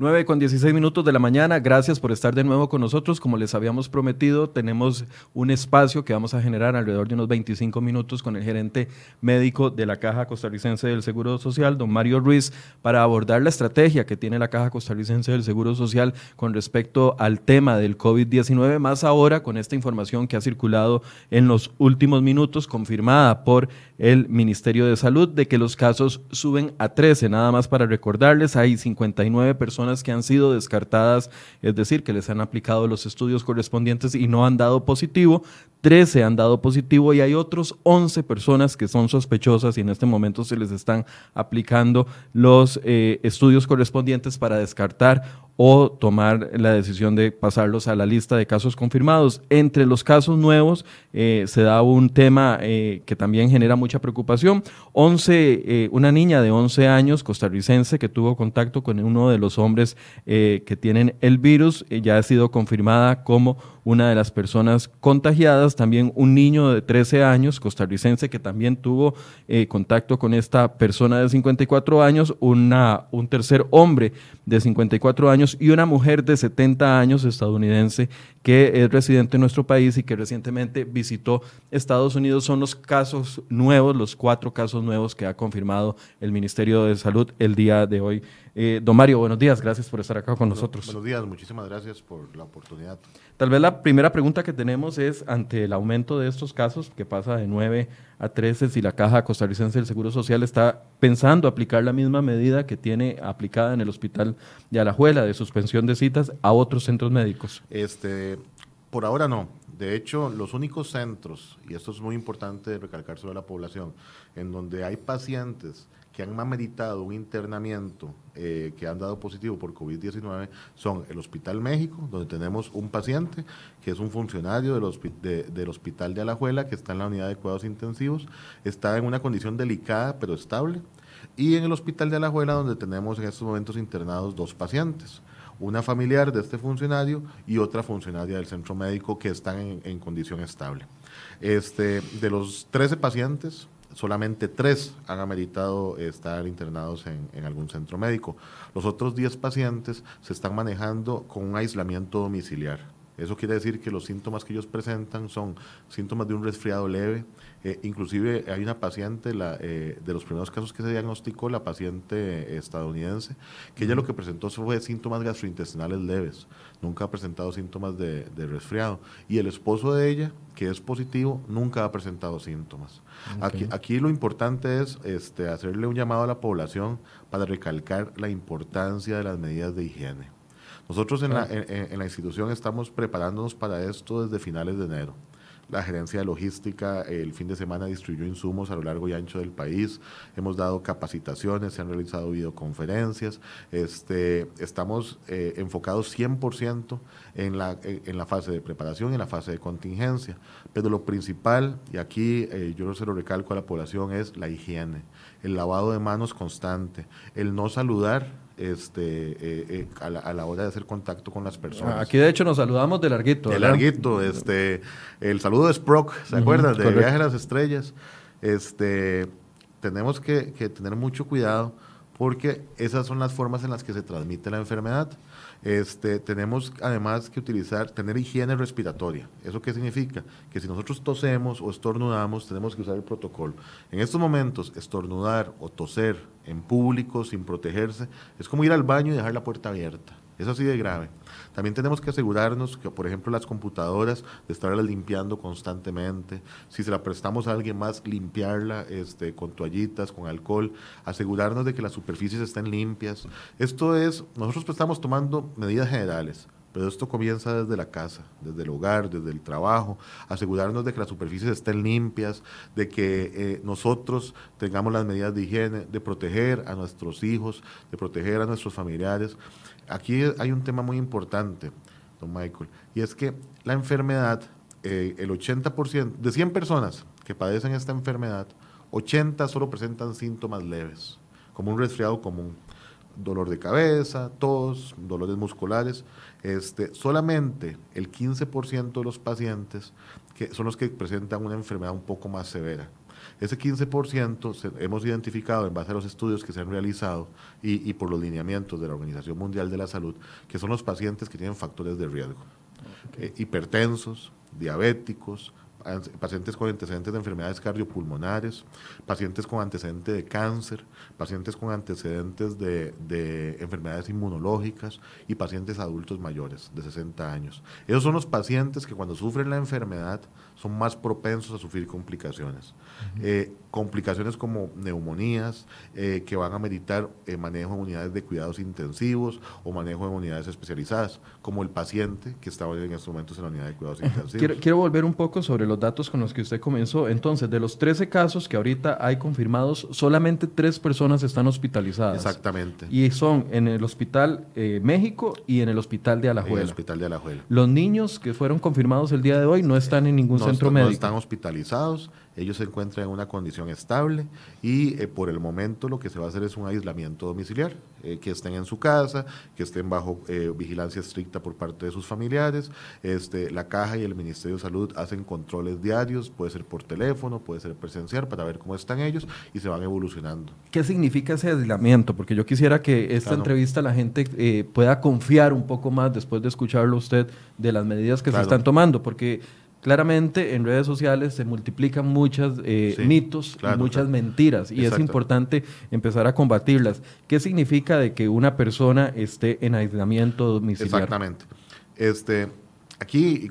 9 con 16 minutos de la mañana. Gracias por estar de nuevo con nosotros. Como les habíamos prometido, tenemos un espacio que vamos a generar alrededor de unos 25 minutos con el gerente médico de la Caja Costarricense del Seguro Social, don Mario Ruiz, para abordar la estrategia que tiene la Caja Costarricense del Seguro Social con respecto al tema del COVID-19, más ahora con esta información que ha circulado en los últimos minutos, confirmada por el Ministerio de Salud, de que los casos suben a 13. Nada más para recordarles, hay 59 personas que han sido descartadas, es decir, que les han aplicado los estudios correspondientes y no han dado positivo, 13 han dado positivo y hay otros 11 personas que son sospechosas y en este momento se les están aplicando los eh, estudios correspondientes para descartar o tomar la decisión de pasarlos a la lista de casos confirmados. Entre los casos nuevos eh, se da un tema eh, que también genera mucha preocupación. 11, una niña de 11 años costarricense que tuvo contacto con uno de los hombres que tienen el virus ya ha sido confirmada como una de las personas contagiadas, también un niño de 13 años, costarricense, que también tuvo eh, contacto con esta persona de 54 años, una, un tercer hombre de 54 años y una mujer de 70 años estadounidense que es residente en nuestro país y que recientemente visitó Estados Unidos. Son los casos nuevos, los cuatro casos nuevos que ha confirmado el Ministerio de Salud el día de hoy. Eh, don Mario, buenos días, gracias por estar acá con nosotros. Buenos días, muchísimas gracias por la oportunidad. Tal vez la primera pregunta que tenemos es, ante el aumento de estos casos, que pasa de 9 a 13, si la Caja Costarricense del Seguro Social está pensando aplicar la misma medida que tiene aplicada en el Hospital de Alajuela, de suspensión de citas, a otros centros médicos. Este, por ahora no. De hecho, los únicos centros, y esto es muy importante recalcar sobre la población, en donde hay pacientes que han meditado un internamiento eh, que han dado positivo por COVID-19 son el Hospital México, donde tenemos un paciente que es un funcionario del, del Hospital de Alajuela, que está en la unidad de cuidados intensivos, está en una condición delicada pero estable, y en el Hospital de Alajuela, donde tenemos en estos momentos internados dos pacientes. Una familiar de este funcionario y otra funcionaria del centro médico que están en, en condición estable. Este, de los 13 pacientes, solamente tres han ameritado estar internados en, algún centro médico. Los otros 10 pacientes se están manejando con un aislamiento domiciliar. Eso quiere decir que los síntomas que ellos presentan son síntomas de un resfriado leve. Eh, inclusive hay una paciente, la, eh, de los primeros casos que se diagnosticó, la paciente estadounidense, que ella lo que presentó fue síntomas gastrointestinales leves. Nunca ha presentado síntomas de, de resfriado. Y el esposo de ella, que es positivo, nunca ha presentado síntomas. Aquí, aquí, lo importante es este, hacerle un llamado a la población para recalcar la importancia de las medidas de higiene. Nosotros en, la, en, la institución estamos preparándonos para esto desde finales de enero. La gerencia de logística el fin de semana distribuyó insumos a lo largo y ancho del país, hemos dado capacitaciones, se han realizado videoconferencias, este, estamos eh, enfocados 100% en la, en la fase de preparación y en la fase de contingencia, pero lo principal, y aquí eh, yo se lo recalco a la población, es la higiene, el lavado de manos constante, el no saludar este, eh, eh, a, la, hora de hacer contacto con las personas. Aquí de hecho nos saludamos de larguito. De larguito, este, el saludo de Sprock, ¿se acuerdan? De Viaje a las Estrellas. Este, tenemos que, que tener mucho cuidado porque esas son las formas en las que se transmite la enfermedad. Este, tenemos además que utilizar, tener higiene respiratoria. ¿Eso qué significa? Que si nosotros tosemos o estornudamos, tenemos que usar el protocolo. En estos momentos, estornudar o toser en público sin protegerse es como ir al baño y dejar la puerta abierta. Es así de grave. También tenemos que asegurarnos que, por ejemplo, las computadoras, de estarlas limpiando constantemente. Si se la prestamos a alguien más, limpiarla este, con toallitas, con alcohol. Asegurarnos de que las superficies estén limpias. Esto es, nosotros estamos tomando medidas generales. Pero esto comienza desde la casa, desde el hogar, desde el trabajo, asegurarnos de que las superficies estén limpias, de que eh, nosotros tengamos las medidas de higiene, de proteger a nuestros hijos, de proteger a nuestros familiares. Aquí hay un tema muy importante, don Michael, y es que la enfermedad, eh, el 80%, de 100 personas que padecen esta enfermedad, 80 solo presentan síntomas leves, como un resfriado común. Dolor de cabeza, tos, dolores musculares. Este, solamente el 15% de los pacientes que son los que presentan una enfermedad un poco más severa. Ese 15% hemos identificado en base a los estudios que se han realizado y, por los lineamientos de la Organización Mundial de la Salud, que son los pacientes que tienen factores de riesgo. Eh, hipertensos, diabéticos, pacientes con antecedentes de enfermedades cardiopulmonares, pacientes con antecedentes de cáncer, pacientes con antecedentes de, de, enfermedades inmunológicas y pacientes adultos mayores de 60 años. Esos son los pacientes que cuando sufren la enfermedad son más propensos a sufrir complicaciones. Eh, complicaciones como neumonías, eh, que van a meditar eh, manejo en unidades de cuidados intensivos o manejo en unidades especializadas, como el paciente que está en estos momentos en la unidad de cuidados intensivos. Quiero, quiero, volver un poco sobre los datos con los que usted comenzó. Entonces, de los 13 casos que ahorita hay confirmados, solamente tres personas están hospitalizadas. Exactamente. Y son en el Hospital México y en el Hospital de Alajuela. En el Hospital de Alajuela. Los niños que fueron confirmados el día de hoy no están en ningún centro médico. No están hospitalizados ellos se encuentran en una condición estable y eh, por el momento lo que se va a hacer es un aislamiento domiciliar, eh, que estén en su casa, que estén bajo eh, vigilancia estricta por parte de sus familiares. Este, la caja y el Ministerio de Salud hacen controles diarios, puede ser por teléfono, puede ser presencial, para ver cómo están ellos y se van evolucionando. ¿Qué significa ese aislamiento? Porque yo quisiera que esta entrevista la gente pueda confiar un poco más después de escucharlo usted de las medidas que se están tomando, porque claramente en redes sociales se multiplican muchos eh, mitos y muchas mentiras y es importante empezar a combatirlas. ¿Qué significa de que una persona esté en aislamiento domiciliario? Exactamente. Este, aquí,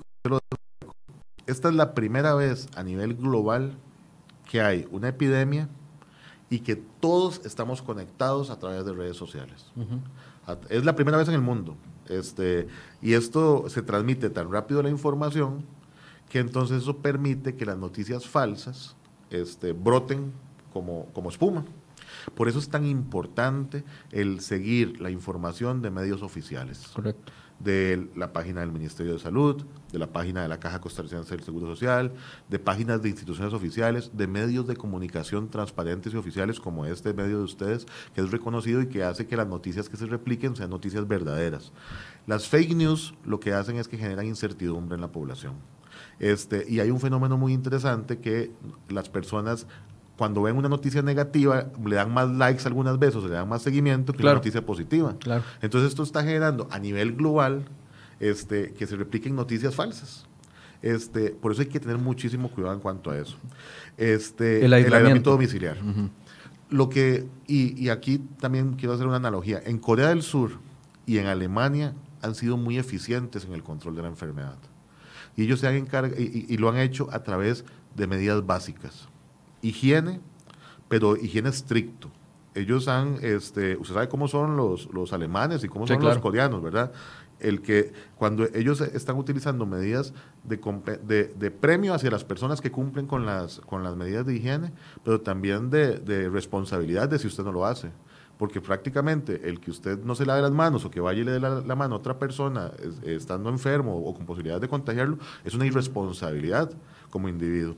esta es la primera vez a nivel global que hay una epidemia y que todos estamos conectados a través de redes sociales. Es la primera vez en el mundo. Este, y esto se transmite tan rápido la información que entonces eso permite que las noticias falsas este, broten como, como espuma. Por eso es tan importante el seguir la información de medios oficiales. Correcto. De la página del Ministerio de Salud, de la página de la Caja Costarricense del Seguro Social, de páginas de instituciones oficiales, de medios de comunicación transparentes y oficiales como este medio de ustedes, que es reconocido y que hace que las noticias que se repliquen sean noticias verdaderas. Las fake news lo que hacen es que generan incertidumbre en la población. Este, y hay un fenómeno muy interesante que las personas cuando ven una noticia negativa, le dan más likes algunas veces, o le dan más seguimiento que una noticia positiva. Claro. Entonces esto está generando a nivel global este, que se repliquen noticias falsas. Este, por eso hay que tener muchísimo cuidado en cuanto a eso. Este, el aislamiento, domiciliar. Lo que, y, y aquí también quiero hacer una analogía. En Corea del Sur y en Alemania han sido muy eficientes en el control de la enfermedad y ellos se han encargado, y, lo han hecho a través de medidas básicas. Higiene, pero higiene estricto. Ellos han, este, usted sabe cómo son los, los alemanes y cómo son los coreanos, ¿verdad? El que cuando ellos están utilizando medidas de, de, de, premio hacia las personas que cumplen con las, con las medidas de higiene, pero también de, de responsabilidad de si usted no lo hace porque prácticamente el que usted no se lave las manos o que vaya y le dé la, mano a otra persona estando enfermo o con posibilidad de contagiarlo, es una irresponsabilidad como individuo.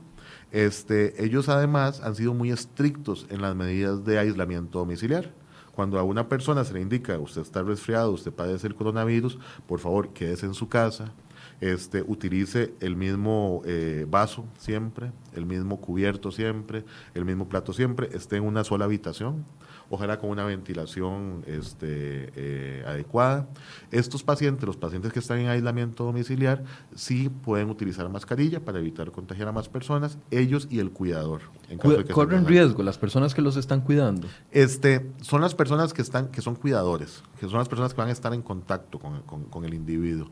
Este, ellos además han sido muy estrictos en las medidas de aislamiento domiciliar. Cuando a una persona se le indica, usted está resfriado, usted padece el coronavirus, por favor, quédese en su casa, este, utilice el mismo eh, vaso siempre, el mismo cubierto siempre, el mismo plato siempre, esté en una sola habitación ojalá con una ventilación este, eh, adecuada. Estos pacientes, los pacientes que están en aislamiento domiciliar, sí pueden utilizar mascarilla para evitar contagiar a más personas, ellos y el cuidador. ¿Corren riesgo las personas que los están cuidando? Este, son las personas que, están, que son cuidadores, que son las personas que van a estar en contacto con, con el individuo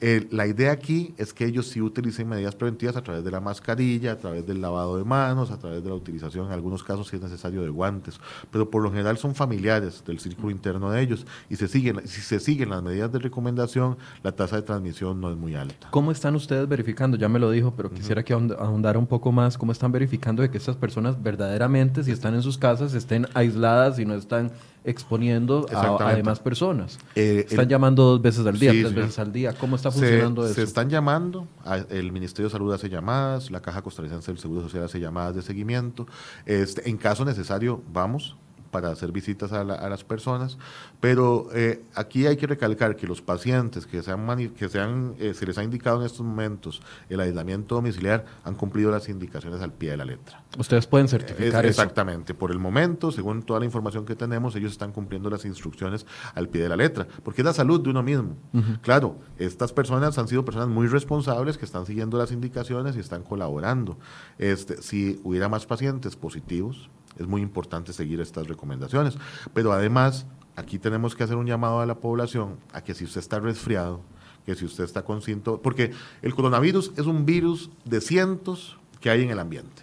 la idea aquí es que ellos sí utilicen medidas preventivas a través de la mascarilla, a través del lavado de manos, a través de la utilización, en algunos casos si es necesario, de guantes, pero por lo general son familiares del círculo interno de ellos y se siguen, si se siguen las medidas de recomendación, la tasa de transmisión no es muy alta. ¿Cómo están ustedes verificando? Ya me lo dijo, pero quisiera que ahondara un poco más, ¿cómo están verificando de que estas personas verdaderamente, si están en sus casas, estén aisladas y no están exponiendo a, demás personas. Eh, están llamando dos veces al día, tres veces al día. ¿Cómo está funcionando se, eso? Se están llamando, el Ministerio de Salud hace llamadas, la Caja Costarricense del Seguro Social hace llamadas de seguimiento. Este, en caso necesario, vamos para hacer visitas a, las personas, pero eh, aquí hay que recalcar que los pacientes que, se, han que se, eh, se les ha indicado en estos momentos el aislamiento domiciliar han cumplido las indicaciones al pie de la letra. Ustedes pueden certificar eso. Exactamente, por el momento, según toda la información que tenemos, ellos están cumpliendo las instrucciones al pie de la letra, porque es la salud de uno mismo. Claro, estas personas han sido personas muy responsables que están siguiendo las indicaciones y están colaborando. Este, si hubiera más pacientes positivos, es muy importante seguir estas recomendaciones. Pero además, aquí tenemos que hacer un llamado a la población a que si usted está resfriado, que si usted está con síntomas, porque el coronavirus es un virus de cientos que hay en el ambiente.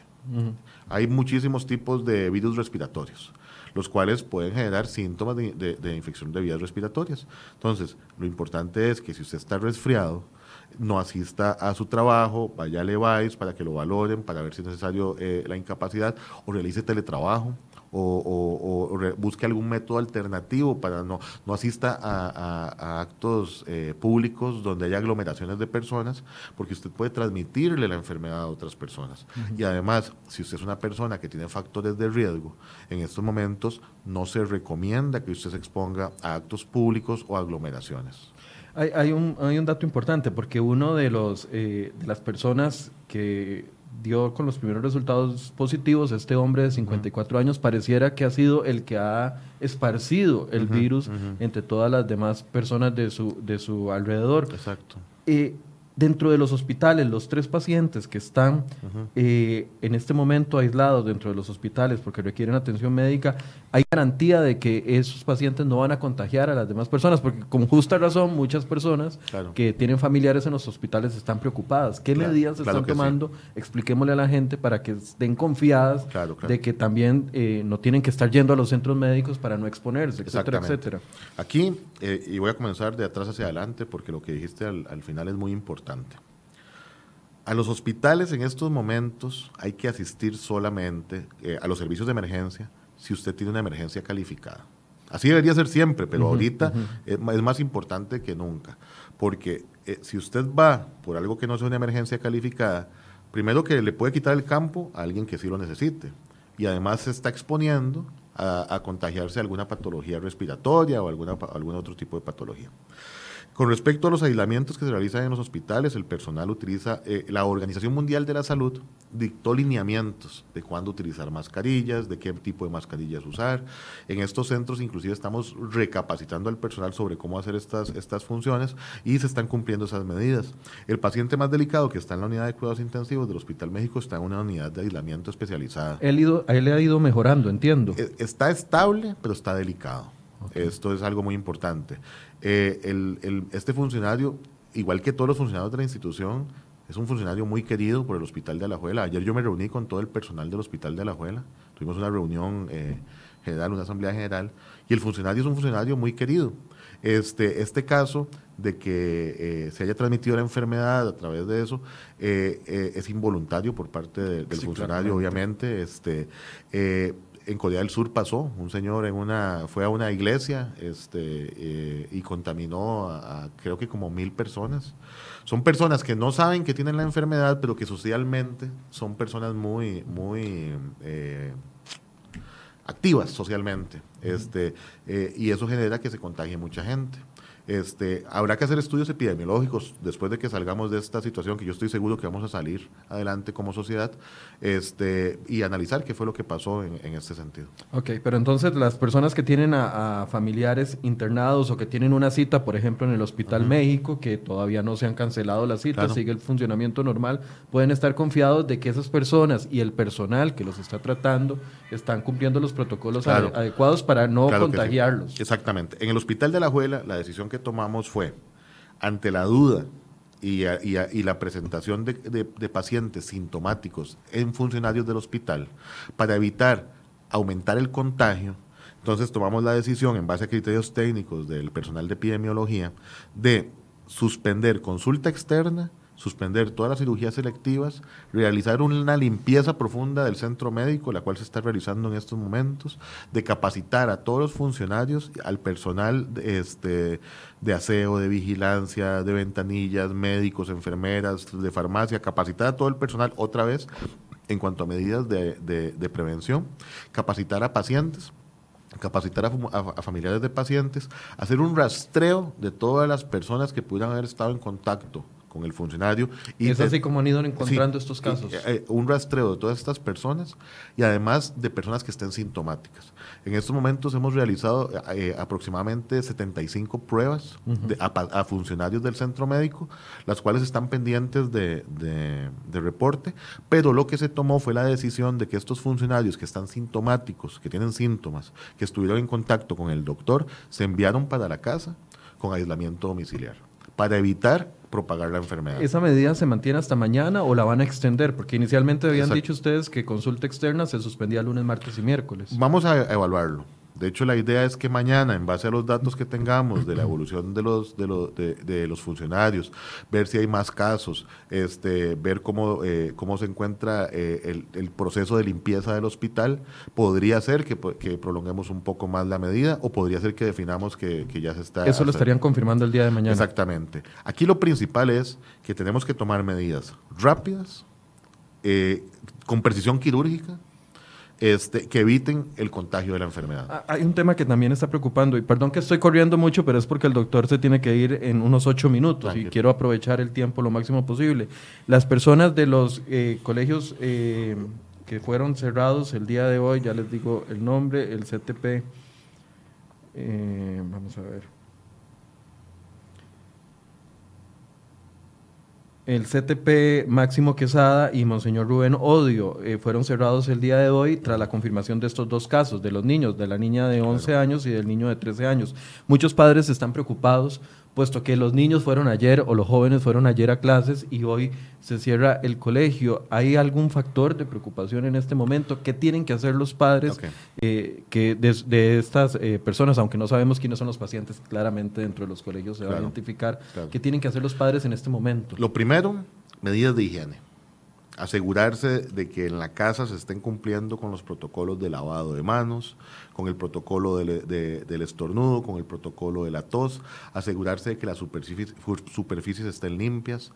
Hay muchísimos tipos de virus respiratorios, los cuales pueden generar síntomas de, de infección de vías respiratorias. Entonces, lo importante es que si usted está resfriado, no asista a su trabajo, vaya a Levi's para que lo valoren, para ver si es necesario eh, la incapacidad, o realice teletrabajo, o, busque algún método alternativo para no, no asista a, actos eh, públicos donde haya aglomeraciones de personas, porque usted puede transmitirle la enfermedad a otras personas. Y además, si usted es una persona que tiene factores de riesgo, en estos momentos no se recomienda que usted se exponga a actos públicos o aglomeraciones. Hay, hay, un, hay un dato importante, porque uno de, los, eh, de las personas que dio con los primeros resultados positivos, este hombre de 54 años, pareciera que ha sido el que ha esparcido el virus entre todas las demás personas de su, de su alrededor. Exacto. Eh, dentro de los hospitales, los tres pacientes que están eh, en este momento aislados dentro de los hospitales porque requieren atención médica, hay garantía de que esos pacientes no van a contagiar a las demás personas, porque con justa razón muchas personas que tienen familiares en los hospitales están preocupadas. ¿Qué medidas se están tomando? Expliquémosle a la gente para que estén confiadas de que también eh, no tienen que estar yendo a los centros médicos para no exponerse, etcétera, etcétera. Aquí, eh, y voy a comenzar de atrás hacia adelante, porque lo que dijiste al final es muy importante a los hospitales en estos momentos hay que asistir solamente eh, a los servicios de emergencia si usted tiene una emergencia calificada. Así debería ser siempre, pero ahorita es, más importante que nunca. Porque eh, si usted va por algo que no sea una emergencia calificada, primero que le puede quitar el campo a alguien que sí lo necesite. Y además se está exponiendo a, contagiarse alguna patología respiratoria o alguna, algún otro tipo de patología. Con respecto a los aislamientos que se realizan en los hospitales, el personal utiliza, eh, la Organización Mundial de la Salud dictó lineamientos de cuándo utilizar mascarillas, de qué tipo de mascarillas usar. En estos centros inclusive estamos recapacitando al personal sobre cómo hacer estas, estas funciones y se están cumpliendo esas medidas. El paciente más delicado que está en la unidad de cuidados intensivos del Hospital México está en una unidad de aislamiento especializada. Él, ido, él ha ido mejorando, entiendo. Eh, está estable, pero está delicado. Esto es algo muy importante. Eh, el, este funcionario, igual que todos los funcionarios de la institución, es un funcionario muy querido por el Hospital de Alajuela. Ayer yo me reuní con todo el personal del Hospital de Alajuela. Tuvimos una reunión eh, general, una asamblea general, y el funcionario es un funcionario muy querido. Este, este caso de que eh, se haya transmitido la enfermedad a través de eso es involuntario por parte del funcionario, obviamente. Este, en Corea del Sur pasó, un señor en una, fue a una iglesia este, eh, y contaminó a, creo que como mil personas. Son personas que no saben que tienen la enfermedad, pero que socialmente son personas muy, muy eh, activas socialmente. Este, eh, y eso genera que se contagie mucha gente. Este, habrá que hacer estudios epidemiológicos después de que salgamos de esta situación, que yo estoy seguro que vamos a salir adelante como sociedad, este, y analizar qué fue lo que pasó en, este sentido. Ok, pero entonces las personas que tienen a, familiares internados o que tienen una cita, por ejemplo, en el Hospital México, que todavía no se han cancelado las citas, sigue el funcionamiento normal, pueden estar confiados de que esas personas y el personal que los está tratando están cumpliendo los protocolos adecuados para no contagiarlos. Exactamente. En el Hospital de la Juela, la decisión que tomamos fue, ante la duda y, la presentación de, pacientes sintomáticos en funcionarios del hospital, para evitar aumentar el contagio, entonces tomamos la decisión, en base a criterios técnicos del personal de epidemiología, de suspender consulta externa suspender todas las cirugías selectivas, realizar una limpieza profunda del centro médico, la cual se está realizando en estos momentos, de capacitar a todos los funcionarios, al personal este, de aseo, de vigilancia, de ventanillas, médicos, enfermeras, de farmacia, capacitar a todo el personal otra vez en cuanto a medidas de, de prevención, capacitar a pacientes capacitar a, familiares de pacientes, hacer un rastreo de todas las personas que pudieran haber estado en contacto con el funcionario. Y es así como han ido encontrando estos casos. Eh, un rastreo de todas estas personas y además de personas que estén sintomáticas. En estos momentos hemos realizado eh, aproximadamente 75 pruebas a, funcionarios del centro médico, las cuales están pendientes de, de, reporte, pero lo que se tomó fue la decisión de que estos funcionarios que están sintomáticos, que tienen síntomas, que estuvieron en contacto con el doctor, se enviaron para la casa con aislamiento domiciliario, para evitar propagar la enfermedad. ¿Esa medida se mantiene hasta mañana o la van a extender? Porque inicialmente habían dicho ustedes que consulta externa se suspendía lunes, martes y miércoles. Vamos a evaluarlo. De hecho, la idea es que mañana, en base a los datos que tengamos de la evolución de los, de, los, de, los funcionarios, ver si hay más casos, este, ver cómo, eh, cómo se encuentra eh, el, proceso de limpieza del hospital, podría ser que, que, prolonguemos un poco más la medida o podría ser que definamos que, que ya se está... Eso lo estarían confirmando el día de mañana. Exactamente. Aquí lo principal es que tenemos que tomar medidas rápidas, eh, con precisión quirúrgica, este, que eviten el contagio de la enfermedad. Ah, hay un tema que también está preocupando, y perdón que estoy corriendo mucho, pero es porque el doctor se tiene que ir en unos ocho minutos y quiero aprovechar el tiempo lo máximo posible. Las personas de los eh, colegios eh, que fueron cerrados el día de hoy, ya les digo el nombre, el CTP, eh, vamos a ver. El CTP Máximo Quesada y Monseñor Rubén Odio eh, fueron cerrados el día de hoy tras la confirmación de estos dos casos, de los niños, de la niña de 11 años y del niño de 13 años. Muchos padres están preocupados puesto que los niños fueron ayer o los jóvenes fueron ayer a clases y hoy se cierra el colegio. ¿Hay algún factor de preocupación en este momento? ¿Qué tienen que hacer los padres eh, que de, estas eh, personas, aunque no sabemos quiénes son los pacientes, claramente dentro de los colegios se va a identificar? ¿Qué tienen que hacer los padres en este momento? Lo primero, medidas de higiene asegurarse de que en la casa se estén cumpliendo con los protocolos de lavado de manos, con el protocolo del estornudo, con el protocolo de la tos, asegurarse de que las superficies, estén limpias,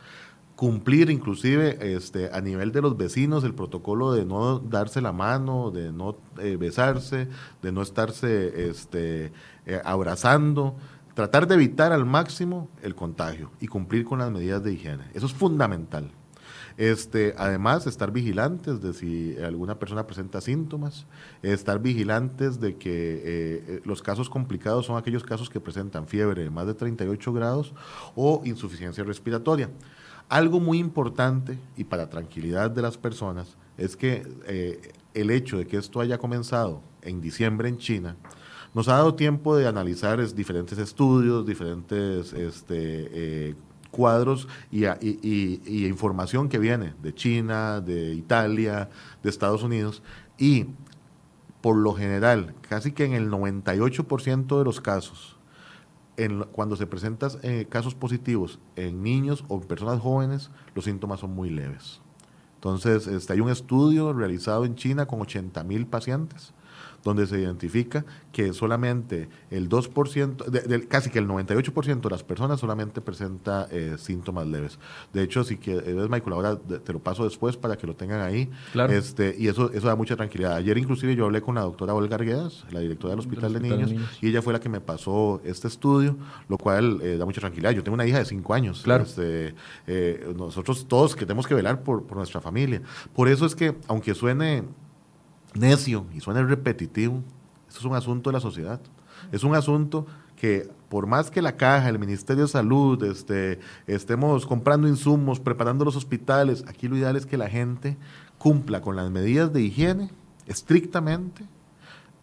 cumplir inclusive este, a nivel de los vecinos el protocolo de no darse la mano, de no eh, besarse, de no estarse este, eh, abrazando, tratar de evitar al máximo el contagio y cumplir con las medidas de higiene. Eso es fundamental. Este, además, estar vigilantes de si alguna persona presenta síntomas, estar vigilantes de que eh, eh, los casos complicados son aquellos casos que presentan fiebre de más de 38 grados o insuficiencia respiratoria. Algo muy importante y para tranquilidad de las personas es que eh, el hecho de que esto haya comenzado en diciembre en China, nos ha dado tiempo de analizar diferentes estudios, diferentes este, cuadros y, información que viene de China, de Italia, de Estados Unidos, y por lo general, casi que en el 98% de los casos, en, cuando se presentan eh, casos positivos en niños o personas jóvenes, los síntomas son muy leves. Entonces, este, hay un estudio realizado en China con 80 mil pacientes donde se identifica que solamente el 2%, de, casi que el 98% de las personas solamente presenta eh, síntomas leves. De hecho, si que ves, Michael, ahora te lo paso después para que lo tengan ahí. Este, y eso, eso da mucha tranquilidad. Ayer inclusive yo hablé con la doctora Olga Arguedas, la directora del Hospital, de, niños, y ella fue la que me pasó este estudio, lo cual eh, da mucha tranquilidad. Yo tengo una hija de 5 años. Claro. Este, eh, nosotros todos que tenemos que velar por, por nuestra familia. Por eso es que, aunque suene necio y suena repetitivo, esto es un asunto de la sociedad. Es un asunto que por más que la caja, el Ministerio de Salud, este, estemos comprando insumos, preparando los hospitales, aquí lo ideal es que la gente cumpla con las medidas de higiene estrictamente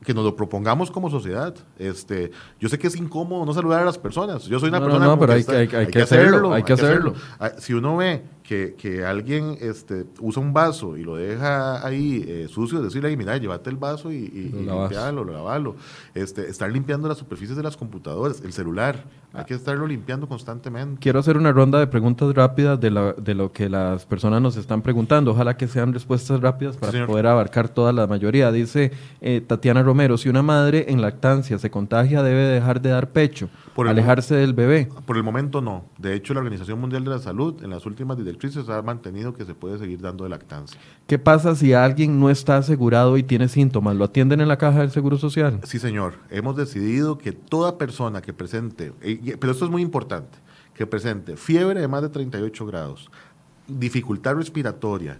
que nos lo propongamos como sociedad. Este, yo sé que es incómodo no saludar a las personas. Yo soy una persona no, pero hay, que, hacerlo, hay que hacerlo. Ah, si uno ve que, que, alguien este, usa un vaso y lo deja ahí eh, sucio, decirle, mira, llévate el vaso y, y, lo limpiarlo, lavalo. Este, estar limpiando las superficies de las computadoras, el celular, hay que estarlo limpiando constantemente. Quiero hacer una ronda de preguntas rápidas de, la, de lo que las personas nos están preguntando. Ojalá que sean respuestas rápidas para poder abarcar toda la mayoría. Dice eh, Tatiana Romero, si una madre en lactancia se contagia, debe dejar de dar pecho alejarse del bebé. Por el momento no. De hecho, la Organización Mundial de la Salud en las últimas directrices ha mantenido que se puede seguir dando de lactancia. ¿Qué pasa si alguien no está asegurado y tiene síntomas? ¿Lo atienden en la caja del Seguro Social? Sí, señor. Hemos decidido que toda persona que presente, pero esto es muy importante, que presente fiebre de más de 38 grados, dificultad respiratoria,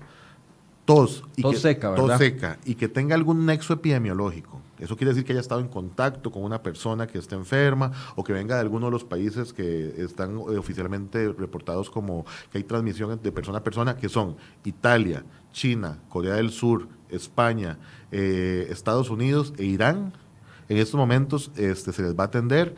tos, y que, seca, tos seca y que tenga algún nexo epidemiológico. Eso quiere decir que haya estado en contacto con una persona que esté enferma o que venga de alguno de los países que están eh, oficialmente reportados como que hay transmisión de persona a persona, que son Italia, China, Corea del Sur, España, eh, Estados Unidos e Irán. En estos momentos este, se les va a atender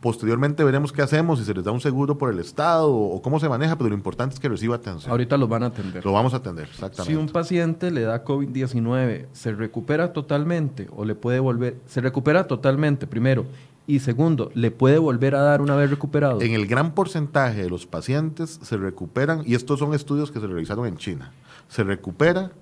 Posteriormente veremos qué hacemos, si se les da un seguro por el Estado o, cómo se maneja, pero lo importante es que reciba atención. Ahorita lo van a atender. Lo vamos a atender, exactamente. Si un paciente le da COVID-19, ¿se recupera totalmente o le puede volver? Se recupera totalmente, primero. Y segundo, ¿le puede volver a dar una vez recuperado? En el gran porcentaje de los pacientes se recuperan, y estos son estudios que se realizaron en China, se recupera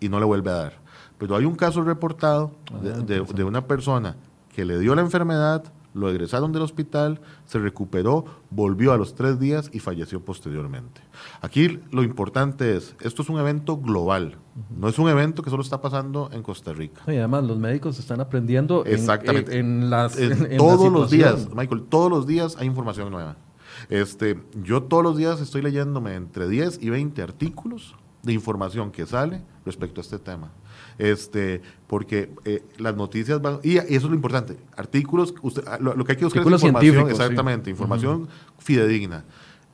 y no le vuelve a dar. Pero hay un caso reportado de ah, una persona que le dio la enfermedad, lo egresaron del hospital, se recuperó, volvió a los tres días y falleció posteriormente. Aquí lo importante es, esto es un evento global, no es un evento que solo está pasando en Costa Rica. Y además los médicos están aprendiendo Exactamente. En, las... todos los días, Michael, todos los días hay información nueva. Este, yo todos los días estoy leyéndome entre 10 y 20 artículos de información que sale respecto a este tema este, porque eh, las noticias van, y, eso es lo importante, artículos, usted, ah, lo, que hay que buscar es información, exactamente, información fidedigna.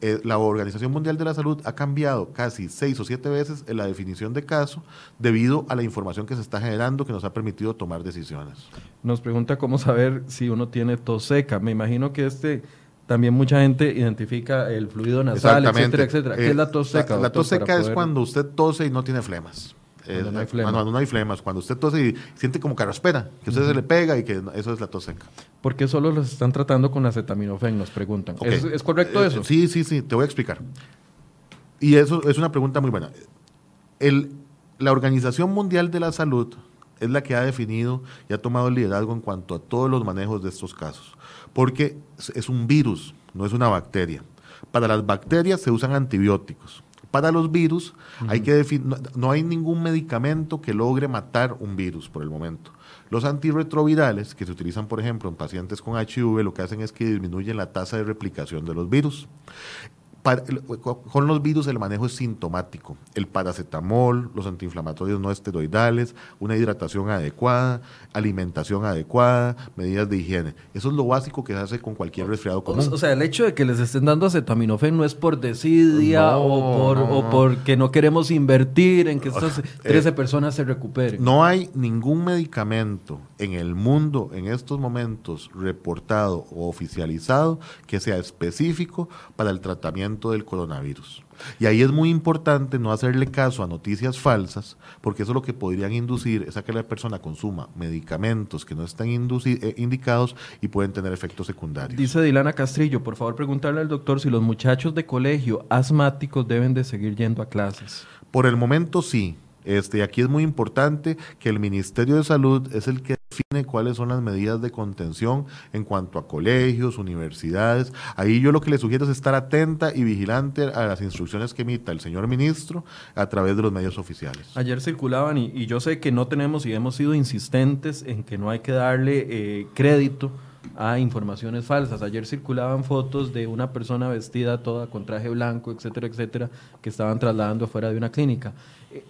Eh, la Organización Mundial de la Salud ha cambiado casi seis o siete veces en la definición de caso debido a la información que se está generando que nos ha permitido tomar decisiones. Nos pregunta cómo saber si uno tiene tos seca. Me imagino que este también mucha gente identifica el fluido nasal, etcétera, etcétera. ¿Qué es la tos seca? La, tos seca es cuando usted tose y no tiene flemas. Cuando, no hay flemas. Cuando no hay flemas, cuando usted tose y siente como carraspera, que usted se le pega y que eso es la tos seca. ¿Por qué solo los están tratando con acetaminofén? Nos preguntan. ¿Es, correcto eh, eso? Sí, sí, sí, te voy a explicar. Y eso es una pregunta muy buena. El, la Organización Mundial de la Salud es la que ha definido y ha tomado el liderazgo en cuanto a todos los manejos de estos casos, porque es un virus, no es una bacteria. Para las bacterias se usan antibióticos para los virus, hay que no, hay ningún medicamento que logre matar un virus por el momento. Los antirretrovirales, que se utilizan, por ejemplo, en pacientes con HIV, lo que hacen es que disminuyen la tasa de replicación de los virus con los virus el manejo es sintomático. El paracetamol, los antiinflamatorios no esteroidales, una hidratación adecuada, alimentación adecuada, medidas de higiene. Eso es lo básico que se hace con cualquier resfriado común. O sea, el hecho de que les estén dando acetaminofén no es por desidia o, por, o porque no queremos invertir en que estas 13 eh, personas se recuperen. No hay ningún medicamento en el mundo en estos momentos reportado o oficializado que sea específico para el tratamiento del coronavirus. Y ahí es muy importante no hacerle caso a noticias falsas, porque eso lo que podrían inducir es a que la persona consuma medicamentos que no están eh, indicados y pueden tener efectos secundarios. Dice Dilana Castrillo, por favor preguntarle al doctor si los muchachos de colegio asmáticos deben de seguir yendo a clases. Por el momento sí. Este, aquí es muy importante que el Ministerio de Salud es el que define cuáles son las medidas de contención en cuanto a colegios, universidades. Ahí yo lo que le sugiero es estar atenta y vigilante a las instrucciones que emita el señor ministro a través de los medios oficiales. Ayer circulaban y, yo sé que no tenemos y hemos sido insistentes en que no hay que darle eh, crédito a informaciones falsas. Ayer circulaban fotos de una persona vestida toda con traje blanco, etcétera, etcétera, que estaban trasladando afuera de una clínica.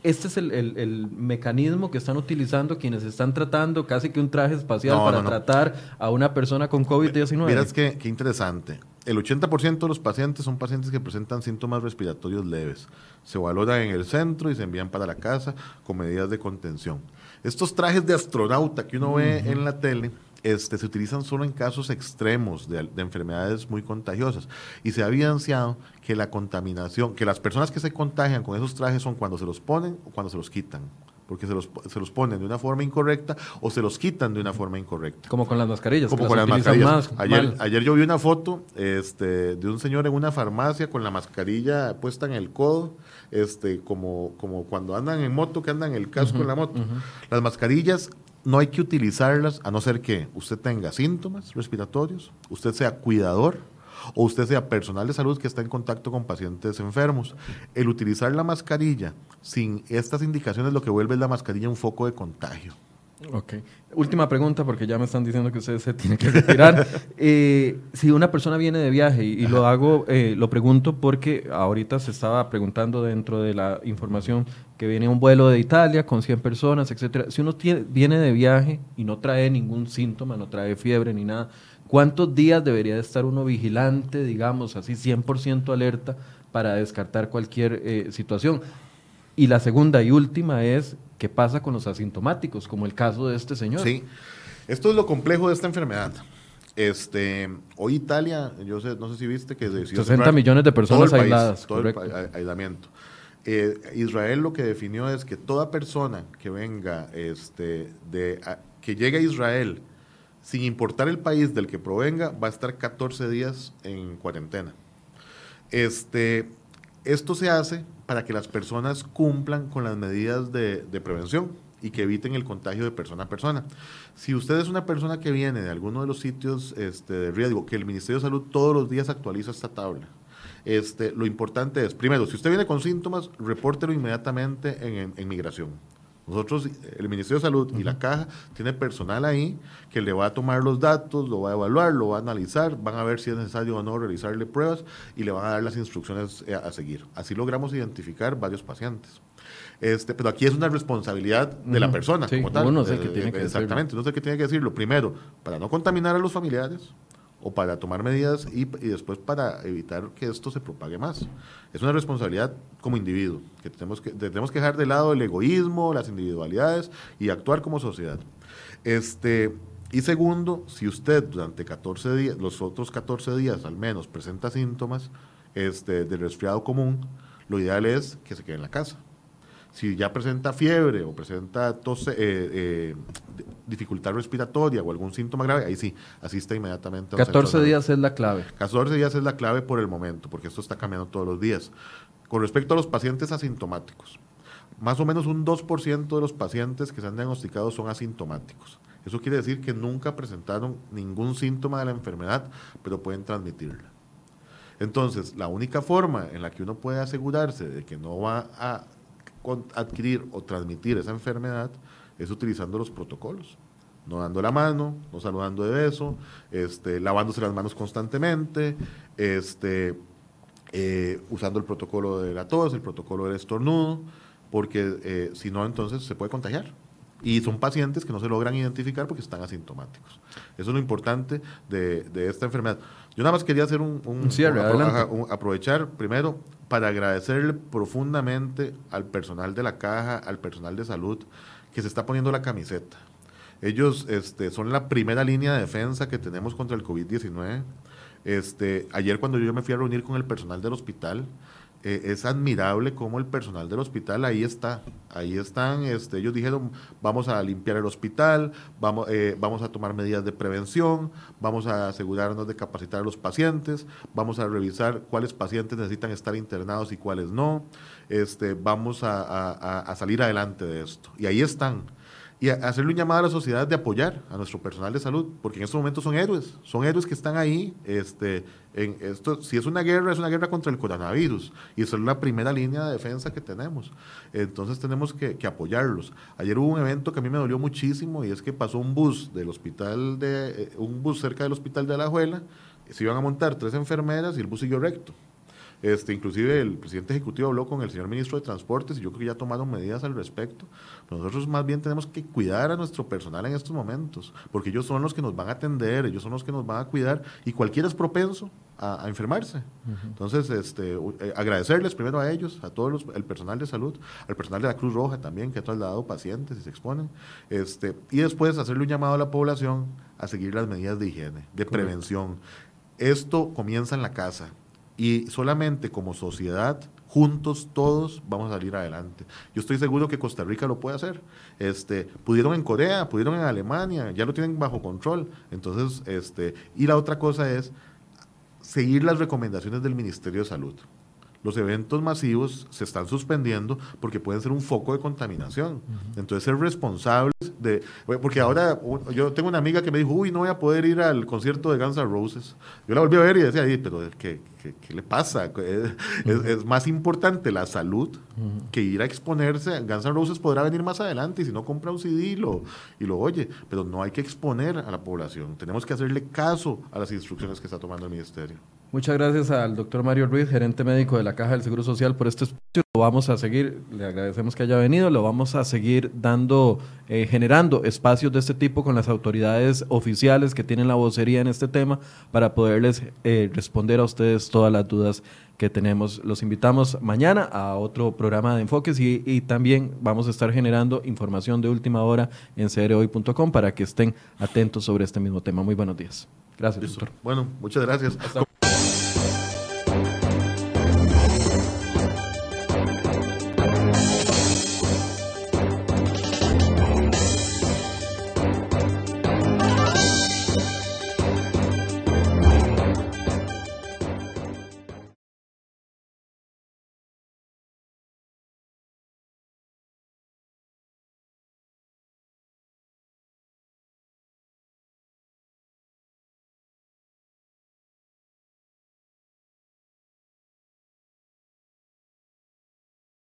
Este es el, mecanismo que están utilizando quienes están tratando casi que un traje espacial para tratar a una persona con COVID-19. Miras qué, qué interesante. El 80% de los pacientes son pacientes que presentan síntomas respiratorios leves. Se valoran en el centro y se envían para la casa con medidas de contención. Estos trajes de astronauta que uno ve en la tele este, se utilizan solo en casos extremos de, enfermedades muy contagiosas. Y se ha evidenciado que la contaminación, que las personas que se contagian con esos trajes son cuando se los ponen o cuando se los quitan. Porque se los, se los ponen de una forma incorrecta o se los quitan de una forma incorrecta. Como con las mascarillas. Como con las mascarillas. ayer, ayer yo vi una foto este, de un señor en una farmacia con la mascarilla puesta en el codo, este, como, como cuando andan en moto, que andan el casco en la moto. Las mascarillas no hay que utilizarlas a no ser que usted tenga síntomas respiratorios, usted sea cuidador o usted sea personal de salud que está en contacto con pacientes enfermos. El utilizar la mascarilla sin estas indicaciones lo que vuelve es la mascarilla un foco de contagio. Ok. Última pregunta, porque ya me están diciendo que usted se tiene que retirar. Eh, si una persona viene de viaje, y, lo hago, eh, lo pregunto porque ahorita se estaba preguntando dentro de la información que viene un vuelo de Italia con 100 personas, etcétera. Si uno viene de viaje y no trae ningún síntoma, no trae fiebre ni nada, ¿cuántos días debería de estar uno vigilante, digamos, así 100% alerta para descartar cualquier eh, situación? Y la segunda y última es, ¿qué pasa con los asintomáticos, como el caso de este señor? Sí, esto es lo complejo de esta enfermedad. Este, hoy Italia, yo sé, no sé si viste que decidió 60 millones de personas aisladas. todo el aislamiento. Eh, Israel lo que definió es que toda persona que venga, este, de, que llegue a Israel, sin importar el país del que provenga, va a estar 14 días en cuarentena. Este, esto se hace para que las personas cumplan con las medidas de, prevención y que eviten el contagio de persona a persona. Si usted es una persona que viene de alguno de los sitios este, de riesgo, que el Ministerio de Salud todos los días actualiza esta tabla, este, lo importante es, primero, si usted viene con síntomas, repórtelo inmediatamente en, migración. Nosotros, el Ministerio de Salud y la Caja, tiene personal ahí que le va a tomar los datos, lo va a evaluar, lo va a analizar, van a ver si es necesario o no realizarle pruebas y le van a dar las instrucciones eh, a, seguir. Así logramos identificar varios pacientes. Este, pero aquí es una responsabilidad de la persona como tal. Uno el que tiene que eh, Exactamente, uno es el que tiene que decirlo. Primero, para no contaminar a los familiares, o para tomar medidas y, después para evitar que esto se propague más. Es una responsabilidad como individuo, que tenemos que, tenemos que dejar de lado el egoísmo, las individualidades y actuar como sociedad. Este, y segundo, si usted durante 14 días, los otros 14 días al menos, presenta síntomas este, de resfriado común, lo ideal es que se quede en la casa si ya presenta fiebre o presenta tos, eh, eh, dificultad respiratoria o algún síntoma grave, ahí sí, asista inmediatamente. A 14 días es la clave. 14 días es la clave por el momento, porque esto está cambiando todos los días. Con respecto a los pacientes asintomáticos, más o menos un 2% de los pacientes que se han diagnosticado son asintomáticos. Eso quiere decir que nunca presentaron ningún síntoma de la enfermedad, pero pueden transmitirla. Entonces, la única forma en la que uno puede asegurarse de que no va a adquirir o transmitir esa enfermedad es utilizando los protocolos. No dando la mano, no saludando de beso, este, lavándose las manos constantemente, este, eh, usando el protocolo de la tos, el protocolo del estornudo, porque eh, si no, entonces se puede contagiar. Y son pacientes que no se logran identificar porque están asintomáticos. Eso es lo importante de, de esta enfermedad. Yo nada más quería hacer un, aprovechar primero para agradecerle profundamente al personal de la caja, al personal de salud que se está poniendo la camiseta. Ellos este, son la primera línea de defensa que tenemos contra el COVID-19. Este, ayer cuando yo me fui a reunir con el personal del hospital, eh, es admirable cómo el personal del hospital ahí está, ahí están, este, ellos dijeron vamos a limpiar el hospital, vamos, eh, vamos a tomar medidas de prevención, vamos a asegurarnos de capacitar a los pacientes, vamos a revisar cuáles pacientes necesitan estar internados y cuáles no, este, vamos a, a salir adelante de esto. Y ahí están y hacerle un llamado a la sociedad de apoyar a nuestro personal de salud, porque en estos momentos son héroes, son héroes que están ahí. Este, en esto, si es una guerra, es una guerra contra el coronavirus, y es la primera línea de defensa que tenemos. Entonces tenemos que, apoyarlos. Ayer hubo un evento que a mí me dolió muchísimo, y es que pasó un bus del hospital de, eh, un bus cerca del hospital de Alajuela, se iban a montar tres enfermeras y el bus siguió recto. Este, inclusive el presidente ejecutivo habló con el señor ministro de Transportes y yo creo que ya tomaron medidas al respecto. nosotros más bien tenemos que cuidar a nuestro personal en estos momentos, porque ellos son los que nos van a atender, ellos son los que nos van a cuidar y cualquiera es propenso a, enfermarse. Entonces, este, eh, agradecerles primero a ellos, a todo el personal de salud, al personal de la Cruz Roja también, que ha trasladado pacientes y se exponen, este, y después hacerle un llamado a la población a seguir las medidas de higiene, de prevención. Esto comienza en la casa y solamente como sociedad, juntos todos, vamos a salir adelante. Yo estoy seguro que Costa Rica lo puede hacer. Este, pudieron en Corea, pudieron en Alemania, ya lo tienen bajo control. Entonces, este, y la otra cosa es seguir las recomendaciones del Ministerio de Salud. Los eventos masivos se están suspendiendo porque pueden ser un foco de contaminación. Entonces, ser responsables de... Porque ahora yo tengo una amiga que me dijo, uy, no voy a poder ir al concierto de Guns N' Roses. Yo la volví a ver y decía, pero ¿qué, qué, le pasa? Es, más importante la salud que ir a exponerse. Guns N' Roses podrá venir más adelante y si no compra un CD lo, y lo oye, pero no hay que exponer a la población. Tenemos que hacerle caso a las instrucciones que está tomando el ministerio. Muchas gracias al doctor Mario Ruiz, gerente médico de la Caja del Seguro Social, por este espacio. Lo vamos a seguir, le agradecemos que haya venido, lo vamos a seguir dando, eh, generando espacios de este tipo con las autoridades oficiales que tienen la vocería en este tema para poderles eh, responder a ustedes todas las dudas que tenemos. Los invitamos mañana a otro programa de enfoques y, y también vamos a estar generando información de última hora en crhoy.com para que estén atentos sobre este mismo tema. Muy buenos días. Gracias, doctor. Bueno, muchas gracias.